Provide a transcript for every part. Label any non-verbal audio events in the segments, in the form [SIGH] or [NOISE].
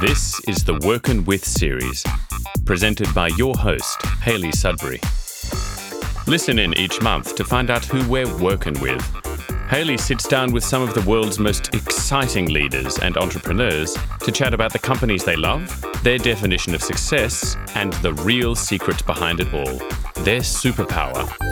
This is the Workin' With series, presented by your host, Haley Sudbury. Listen in each month to find out who we're working with. Haley sits down with some of the world's most exciting leaders and entrepreneurs to chat about the companies they love, their definition of success, and the real secret behind it all their superpower.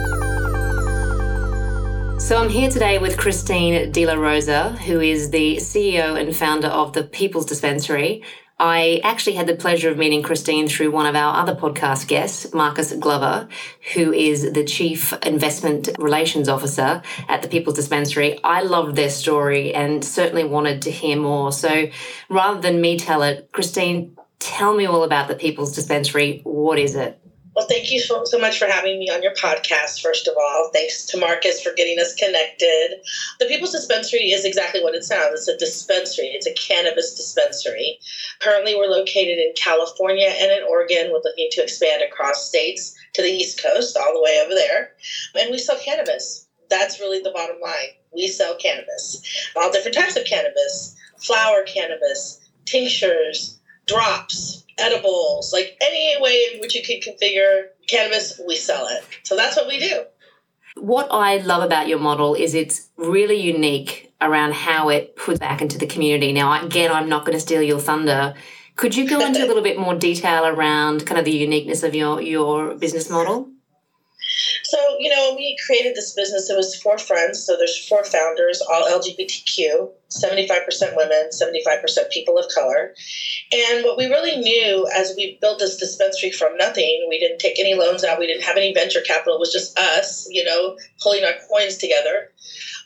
So I'm here today with Christine De La Rosa, who is the CEO and founder of the People's Dispensary. I actually had the pleasure of meeting Christine through one of our other podcast guests, Marcus Glover, who is the Chief Investment Relations Officer at the People's Dispensary. I loved their story and certainly wanted to hear more. So rather than me tell it, Christine, tell me all about the People's Dispensary. What is it? Well, thank you so, so much for having me on your podcast, first of all. Thanks to Marcus for getting us connected. The People's Dispensary is exactly what it sounds it's a dispensary, it's a cannabis dispensary. Currently, we're located in California and in Oregon. We're looking to expand across states to the East Coast, all the way over there. And we sell cannabis. That's really the bottom line. We sell cannabis, all different types of cannabis, flower cannabis, tinctures, drops, edibles, like any way in which you can configure cannabis, we sell it. So that's what we do. What I love about your model is it's really unique around how it puts back into the community. Now, again, I'm not going to steal your thunder. Could you go into a [LAUGHS] little bit more detail around kind of the uniqueness of your your business model? So, you know, we created this business, it was four friends. So there's four founders, all LGBTQ, 75% women, 75% people of color. And what we really knew as we built this dispensary from nothing, we didn't take any loans out, we didn't have any venture capital, it was just us, you know, pulling our coins together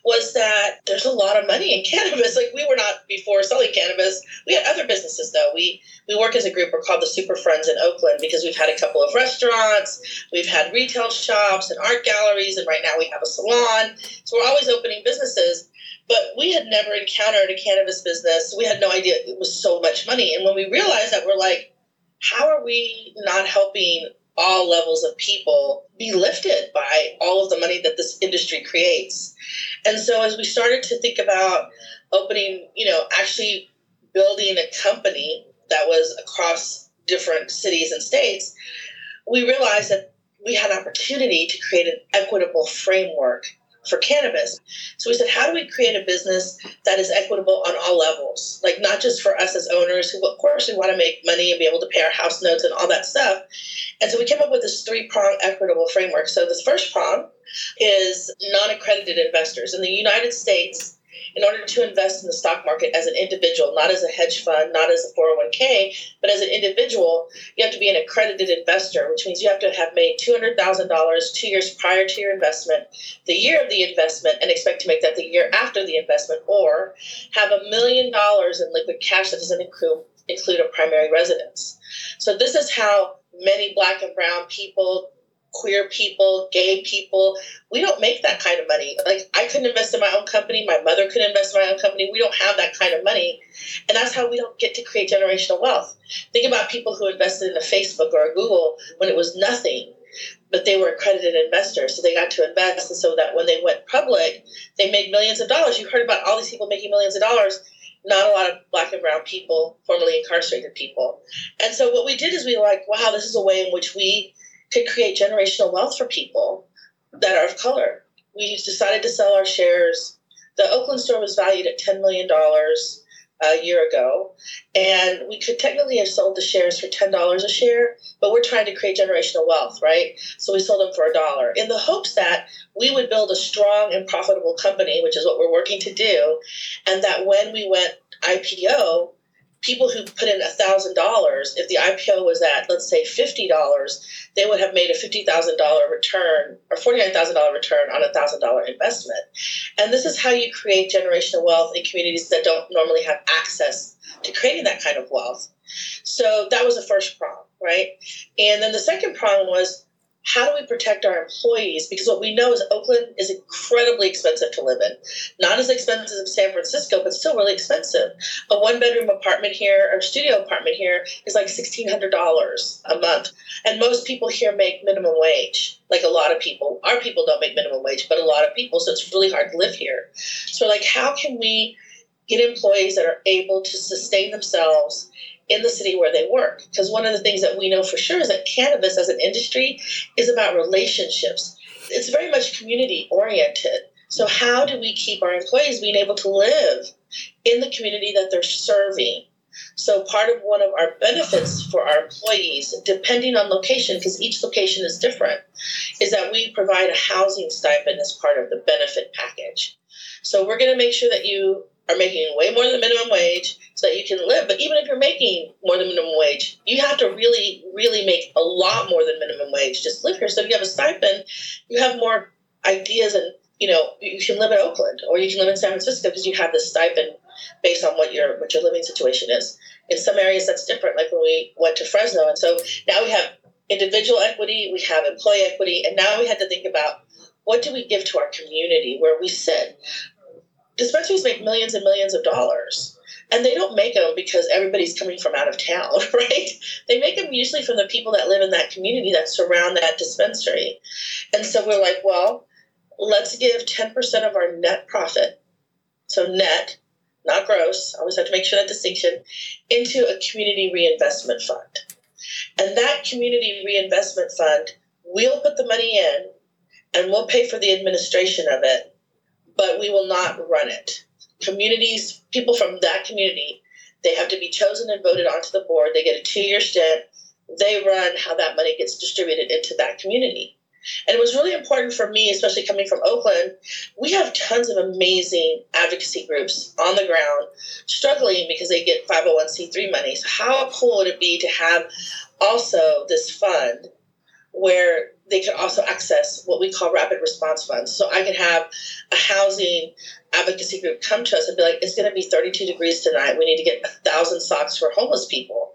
was that there's a lot of money in [LAUGHS] cannabis. Like we were not before selling cannabis. We had other businesses though. We we work as a group. We're called the Super Friends in Oakland because we've had a couple of restaurants, we've had retail shops and art galleries, and right now we have a salon. So we're always opening businesses. But we had never encountered a cannabis business. We had no idea it was so much money. And when we realized that, we're like, how are we not helping all levels of people be lifted by all of the money that this industry creates. And so as we started to think about opening, you know, actually building a company that was across different cities and states, we realized that we had an opportunity to create an equitable framework for cannabis. So we said, how do we create a business that is equitable on all levels? Like not just for us as owners, who of course we want to make money and be able to pay our house notes and all that stuff. And so we came up with this three prong equitable framework. So this first prong is non accredited investors. In the United States, in order to invest in the stock market as an individual, not as a hedge fund, not as a 401k, but as an individual, you have to be an accredited investor, which means you have to have made $200,000 two years prior to your investment, the year of the investment, and expect to make that the year after the investment, or have a million dollars in liquid cash that doesn't include, include a primary residence. So this is how many black and brown people queer people, gay people, we don't make that kind of money. Like I couldn't invest in my own company, my mother couldn't invest in my own company. We don't have that kind of money. And that's how we don't get to create generational wealth. Think about people who invested in a Facebook or a Google when it was nothing. But they were accredited investors, so they got to invest, and so that when they went public, they made millions of dollars. You heard about all these people making millions of dollars not a lot of black and brown people, formerly incarcerated people. And so what we did is we were like, wow, this is a way in which we to create generational wealth for people that are of color. We decided to sell our shares. The Oakland store was valued at $10 million a year ago, and we could technically have sold the shares for $10 a share, but we're trying to create generational wealth, right? So we sold them for a dollar in the hopes that we would build a strong and profitable company, which is what we're working to do, and that when we went IPO, people who put in $1,000, if the IPO was at, let's say, $50, they would have made a $50,000 return or $49,000 return on a $1,000 investment. And this is how you create generational wealth in communities that don't normally have access to creating that kind of wealth. So that was the first problem, right? And then the second problem was how do we protect our employees? Because what we know is Oakland is incredibly expensive to live in. Not as expensive as San Francisco, but still really expensive. A one bedroom apartment here or studio apartment here is like $1,600 a month. And most people here make minimum wage, like a lot of people. Our people don't make minimum wage, but a lot of people. So it's really hard to live here. So, like, how can we get employees that are able to sustain themselves in the city where they work. Because one of the things that we know for sure is that cannabis as an industry is about relationships. It's very much community oriented. So, how do we keep our employees being able to live in the community that they're serving? So, part of one of our benefits for our employees, depending on location, because each location is different, is that we provide a housing stipend as part of the benefit package. So, we're going to make sure that you are making way more than minimum wage so that you can live. But even if you're making more than minimum wage, you have to really, really make a lot more than minimum wage just to live here. So if you have a stipend, you have more ideas and you know you can live in Oakland or you can live in San Francisco because you have this stipend based on what your what your living situation is. In some areas that's different, like when we went to Fresno, and so now we have individual equity, we have employee equity, and now we had to think about what do we give to our community where we sit dispensaries make millions and millions of dollars. And they don't make them because everybody's coming from out of town [LAUGHS] right? They make them usually from the people that live in that community that surround that dispensary. And so we're like well let's give 10% of our net profit so net not gross I always have to make sure that distinction into a community reinvestment fund. And that community reinvestment fund we'll put the money in and we'll pay for the administration of it but we will not run it. Communities, people from that community, they have to be chosen and voted onto the board. They get a two year stint. They run how that money gets distributed into that community. And it was really important for me, especially coming from Oakland. We have tons of amazing advocacy groups on the ground struggling because they get 501c3 money. So, how cool would it be to have also this fund where they can also access what we call rapid response funds. So I can have a housing advocacy group come to us and be like, it's going to be 32 degrees tonight. We need to get a thousand socks for homeless people.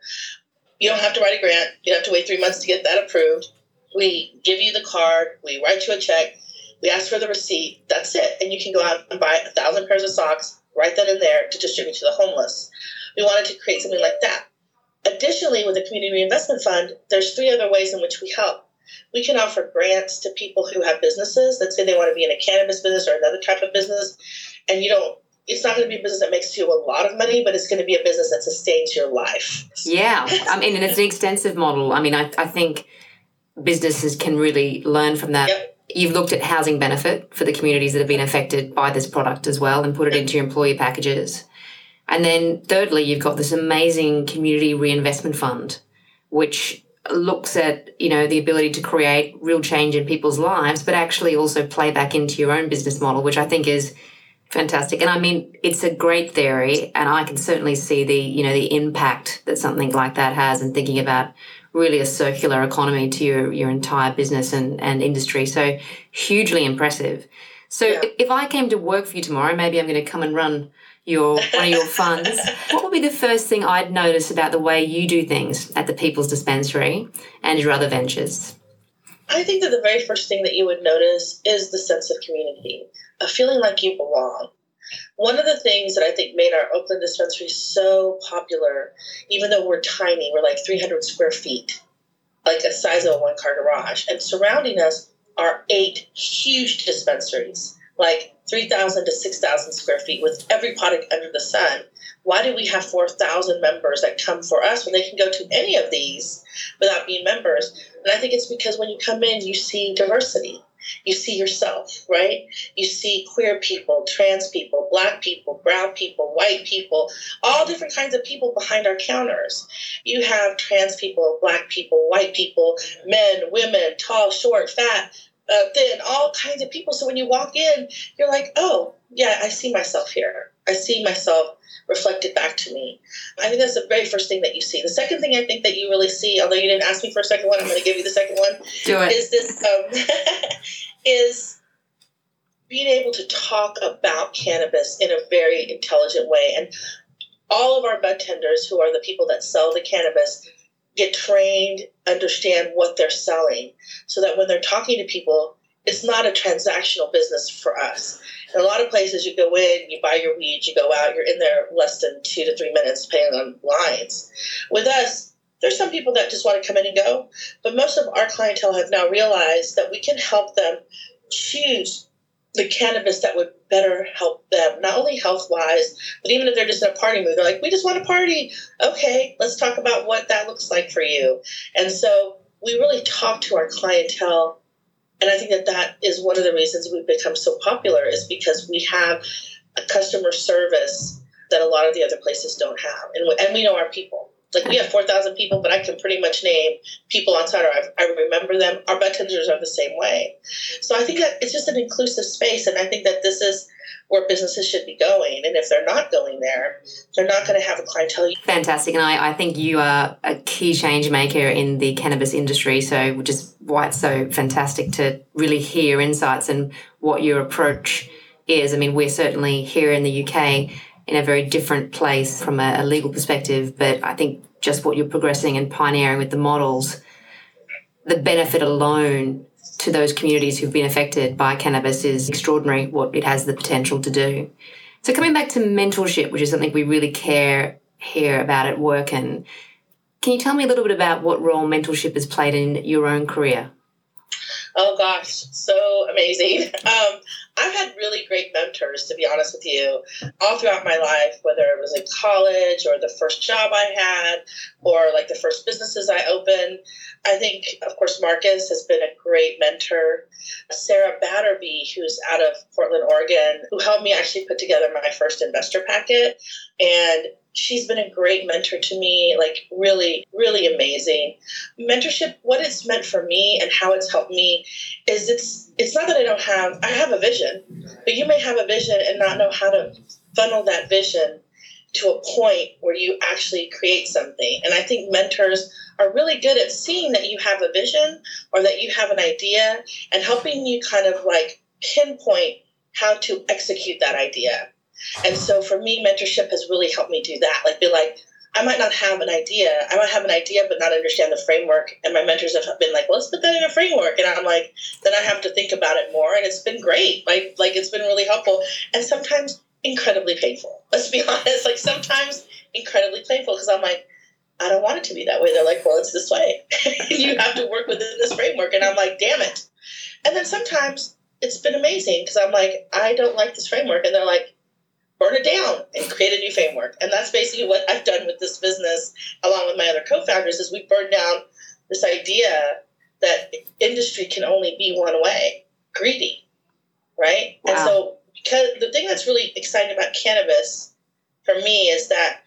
You don't have to write a grant. You don't have to wait three months to get that approved. We give you the card. We write you a check. We ask for the receipt. That's it. And you can go out and buy a thousand pairs of socks, write that in there to distribute to the homeless. We wanted to create something like that. Additionally, with the Community Reinvestment Fund, there's three other ways in which we help we can offer grants to people who have businesses that say they want to be in a cannabis business or another type of business, and you don't. It's not going to be a business that makes you a lot of money, but it's going to be a business that sustains your life. Yeah, I mean, and it's an extensive model. I mean, I, I think businesses can really learn from that. Yep. You've looked at housing benefit for the communities that have been affected by this product as well and put it into your employee packages. And then thirdly, you've got this amazing community reinvestment fund, which looks at you know the ability to create real change in people's lives but actually also play back into your own business model which i think is fantastic. And i mean it's a great theory and i can certainly see the you know the impact that something like that has and thinking about really a circular economy to your your entire business and and industry. So hugely impressive so yeah. if i came to work for you tomorrow maybe i'm going to come and run your one of your [LAUGHS] funds, what would be the first thing I'd notice about the way you do things at the People's Dispensary and your other ventures? I think that the very first thing that you would notice is the sense of community, a feeling like you belong. One of the things that I think made our Oakland dispensary so popular, even though we're tiny, we're like 300 square feet, like a size of a one car garage, and surrounding us are eight huge dispensaries, like 3,000 to 6,000 square feet with every product under the sun. Why do we have 4,000 members that come for us when they can go to any of these without being members? And I think it's because when you come in, you see diversity. You see yourself, right? You see queer people, trans people, black people, brown people, white people, all different kinds of people behind our counters. You have trans people, black people, white people, men, women, tall, short, fat, uh, thin, all kinds of people. So when you walk in, you're like, oh, yeah, I see myself here. I see myself reflected back to me. I think that's the very first thing that you see. The second thing I think that you really see, although you didn't ask me for a second one, I'm going to give you the second one. Do it. Is this um, [LAUGHS] is being able to talk about cannabis in a very intelligent way, and all of our bud tenders, who are the people that sell the cannabis, get trained, understand what they're selling, so that when they're talking to people, it's not a transactional business for us. In a lot of places, you go in, you buy your weed, you go out, you're in there less than two to three minutes, depending on lines. With us, there's some people that just want to come in and go, but most of our clientele have now realized that we can help them choose the cannabis that would better help them, not only health wise, but even if they're just in a party mood, they're like, we just want to party. Okay, let's talk about what that looks like for you. And so we really talk to our clientele. And I think that that is one of the reasons we've become so popular is because we have a customer service that a lot of the other places don't have. And we, and we know our people. Like we have 4,000 people, but I can pretty much name people on Sutter. I, I remember them. Our bud tenders are the same way. So I think that it's just an inclusive space. And I think that this is where businesses should be going. And if they're not going there, they're not going to have a clientele. Fantastic. And I, I think you are a key change maker in the cannabis industry. So, which is why it's so fantastic to really hear insights and what your approach is. I mean, we're certainly here in the UK in a very different place from a, a legal perspective. But I think just what you're progressing and pioneering with the models, the benefit alone to those communities who've been affected by cannabis is extraordinary what it has the potential to do. So coming back to mentorship, which is something we really care here about at work and can you tell me a little bit about what role mentorship has played in your own career? Oh gosh, so amazing. [LAUGHS] Um, had really great mentors, to be honest with you, all throughout my life, whether it was in college or the first job I had or like the first businesses I opened. I think, of course, Marcus has been a great mentor. Sarah Batterby, who's out of Portland, Oregon, who helped me actually put together my first investor packet. And she's been a great mentor to me, like really, really amazing. Mentorship, what it's meant for me and how it's helped me is it's it's not that I don't have I have a vision, but you may have a vision and not know how to funnel that vision to a point where you actually create something. And I think mentors are really good at seeing that you have a vision or that you have an idea and helping you kind of like pinpoint how to execute that idea. And so for me, mentorship has really helped me do that. Like, be like, I might not have an idea. I might have an idea, but not understand the framework. And my mentors have been like, well, let's put that in a framework. And I'm like, then I have to think about it more. And it's been great. Like, like it's been really helpful. And sometimes incredibly painful. Let's be [LAUGHS] honest. Like sometimes incredibly painful because I'm like, I don't want it to be that way. They're like, well, it's this way. [LAUGHS] you have to work within this framework. And I'm like, damn it. And then sometimes it's been amazing because I'm like, I don't like this framework. And they're like, burn it down and create a new framework. And that's basically what I've done with this business, along with my other co-founders, is we burned down this idea that industry can only be one way, greedy, right? Wow. And so, because the thing that's really exciting about cannabis for me is that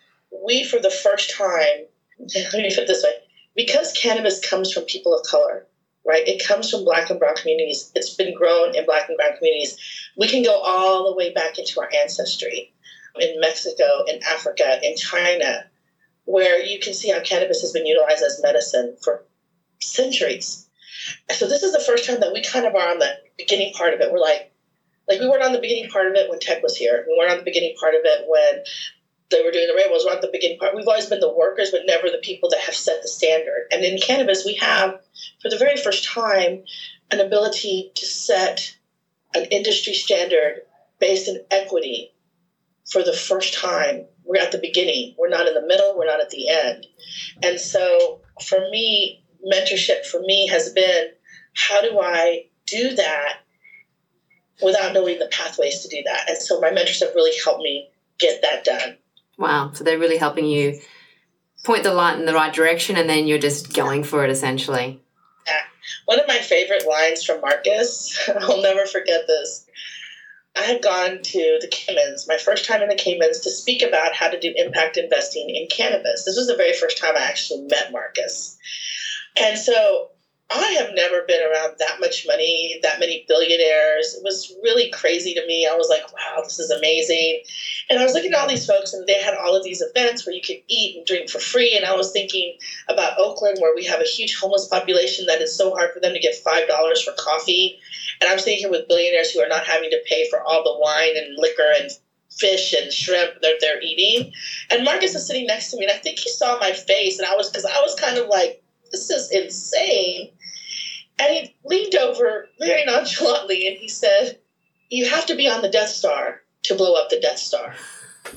we, for the first time, [LAUGHS] let me put it this way, because cannabis comes from people of color, right? It comes from black and brown communities. It's been grown in black and brown communities. We can go all the way back into our ancestry in Mexico, in Africa, in China, where you can see how cannabis has been utilized as medicine for centuries. So this is the first time that we kind of are on the beginning part of it. We're like, like we weren't on the beginning part of it when tech was here. We weren't on the beginning part of it when they were doing the rainbows were at the beginning part. We've always been the workers, but never the people that have set the standard. And in cannabis, we have, for the very first time, an ability to set an industry standard based in equity for the first time. We're at the beginning. We're not in the middle. We're not at the end. And so for me, mentorship for me has been how do I do that without knowing the pathways to do that? And so my mentors have really helped me get that done. Wow. So they're really helping you point the light in the right direction and then you're just going for it essentially. Yeah. One of my favorite lines from Marcus, [LAUGHS] I'll never forget this. I had gone to the Caymans, my first time in the Caymans, to speak about how to do impact investing in cannabis. This was the very first time I actually met Marcus. And so I have never been around that much money, that many billionaires. It was really crazy to me. I was like, wow, this is amazing. And I was looking at all these folks, and they had all of these events where you could eat and drink for free. And I was thinking about Oakland, where we have a huge homeless population that is so hard for them to get $5 for coffee. And I'm sitting here with billionaires who are not having to pay for all the wine and liquor and fish and shrimp that they're eating. And Marcus is sitting next to me, and I think he saw my face, and I was, because I was kind of like, this is insane. And he leaned over very nonchalantly and he said, You have to be on the Death Star to blow up the Death Star.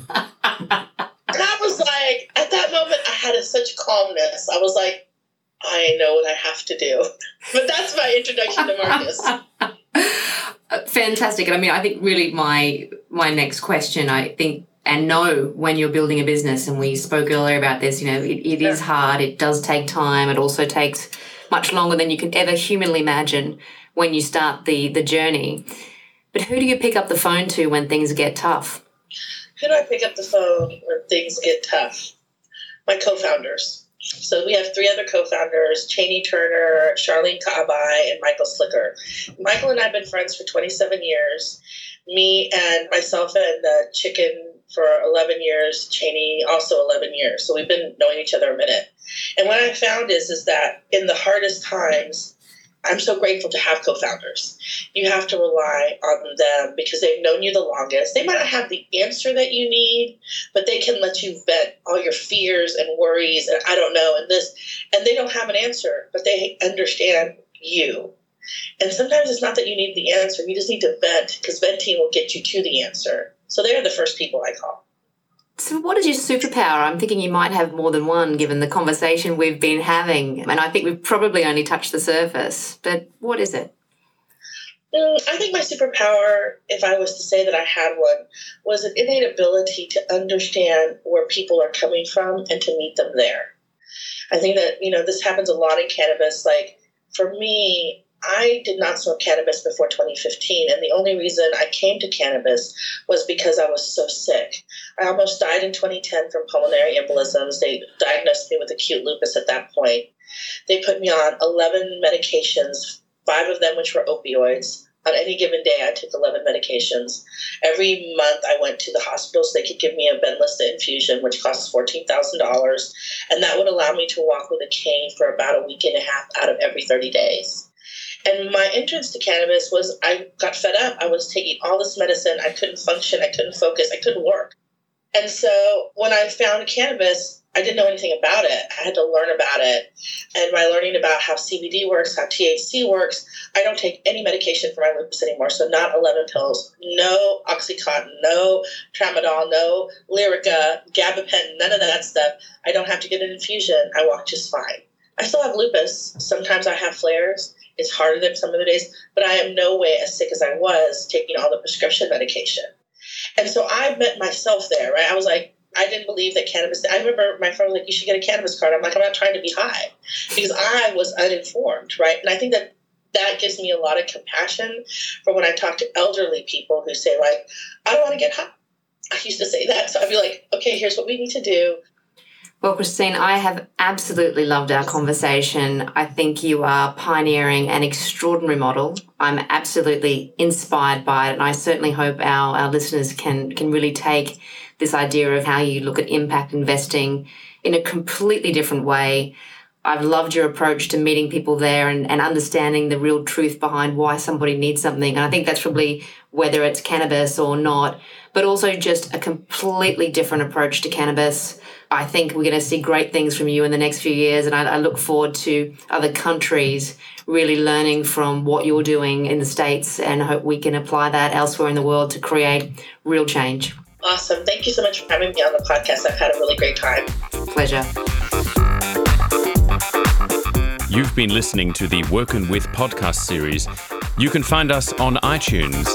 and I was like, at that moment, I had a, such calmness. I was like, I know what I have to do. [LAUGHS] But that's my introduction to Marcus. [LAUGHS] Fantastic. And I mean, I think really my my next question, I think and know when you're building a business and we spoke earlier about this you know it, it is hard it does take time it also takes much longer than you can ever humanly imagine when you start the the journey but who do you pick up the phone to when things get tough who do i pick up the phone when things get tough my co-founders so we have three other co-founders, Cheney Turner, Charlene Kaabai, and Michael Slicker. Michael and I have been friends for 27 years. Me and myself and the chicken for 11 years, Cheney also 11 years. So we've been knowing each other a minute. And what I found is, is that in the hardest times, I'm so grateful to have co-founders. You have to rely on them because they've known you the longest. They might not have the answer that you need, but they can let you vent all your fears and worries and I don't know and this and they don't have an answer, but they understand you. And sometimes it's not that you need the answer, you just need to vent because venting will get you to the answer. So they're the first people I call. So, what is your superpower? I'm thinking you might have more than one given the conversation we've been having. And I think we've probably only touched the surface. But what is it? Mm, I think my superpower, if I was to say that I had one, was an innate ability to understand where people are coming from and to meet them there. I think that, you know, this happens a lot in cannabis. Like, for me, I did not smoke cannabis before 2015, and the only reason I came to cannabis was because I was so sick. I almost died in 2010 from pulmonary embolisms. They diagnosed me with acute lupus at that point. They put me on 11 medications, five of them which were opioids. On any given day, I took 11 medications. Every month, I went to the hospital so they could give me a Benlysta infusion, which costs $14,000. And that would allow me to walk with a cane for about a week and a half out of every 30 days. And my entrance to cannabis was I got fed up. I was taking all this medicine. I couldn't function. I couldn't focus. I couldn't work. And so when I found cannabis, I didn't know anything about it. I had to learn about it. And by learning about how CBD works, how THC works, I don't take any medication for my lupus anymore. So not 11 pills, no Oxycontin, no Tramadol, no Lyrica, Gabapentin, none of that stuff. I don't have to get an infusion. I walk just fine. I still have lupus. Sometimes I have flares. It's harder than some of the days, but I am no way as sick as I was taking all the prescription medication. And so I met myself there, right? I was like, I didn't believe that cannabis. I remember my friend was like, "You should get a cannabis card." I'm like, "I'm not trying to be high," because I was uninformed, right? And I think that that gives me a lot of compassion for when I talk to elderly people who say, like, "I don't want to get high." I used to say that, so I'd be like, "Okay, here's what we need to do. Well, Christine, I have absolutely loved our conversation. I think you are pioneering an extraordinary model. I'm absolutely inspired by it, and I certainly hope our, our listeners can can really take this idea of how you look at impact investing in a completely different way. I've loved your approach to meeting people there and, and understanding the real truth behind why somebody needs something. And I think that's probably whether it's cannabis or not, but also just a completely different approach to cannabis I think we're going to see great things from you in the next few years. And I, I, look forward to other countries really learning from what you're doing in the States and hope we can apply that elsewhere in the world to create real change. Awesome. Thank you so much for having me on the podcast. I've had a really great time. Pleasure. You've been listening to the Workin' With podcast series. You can find us on iTunes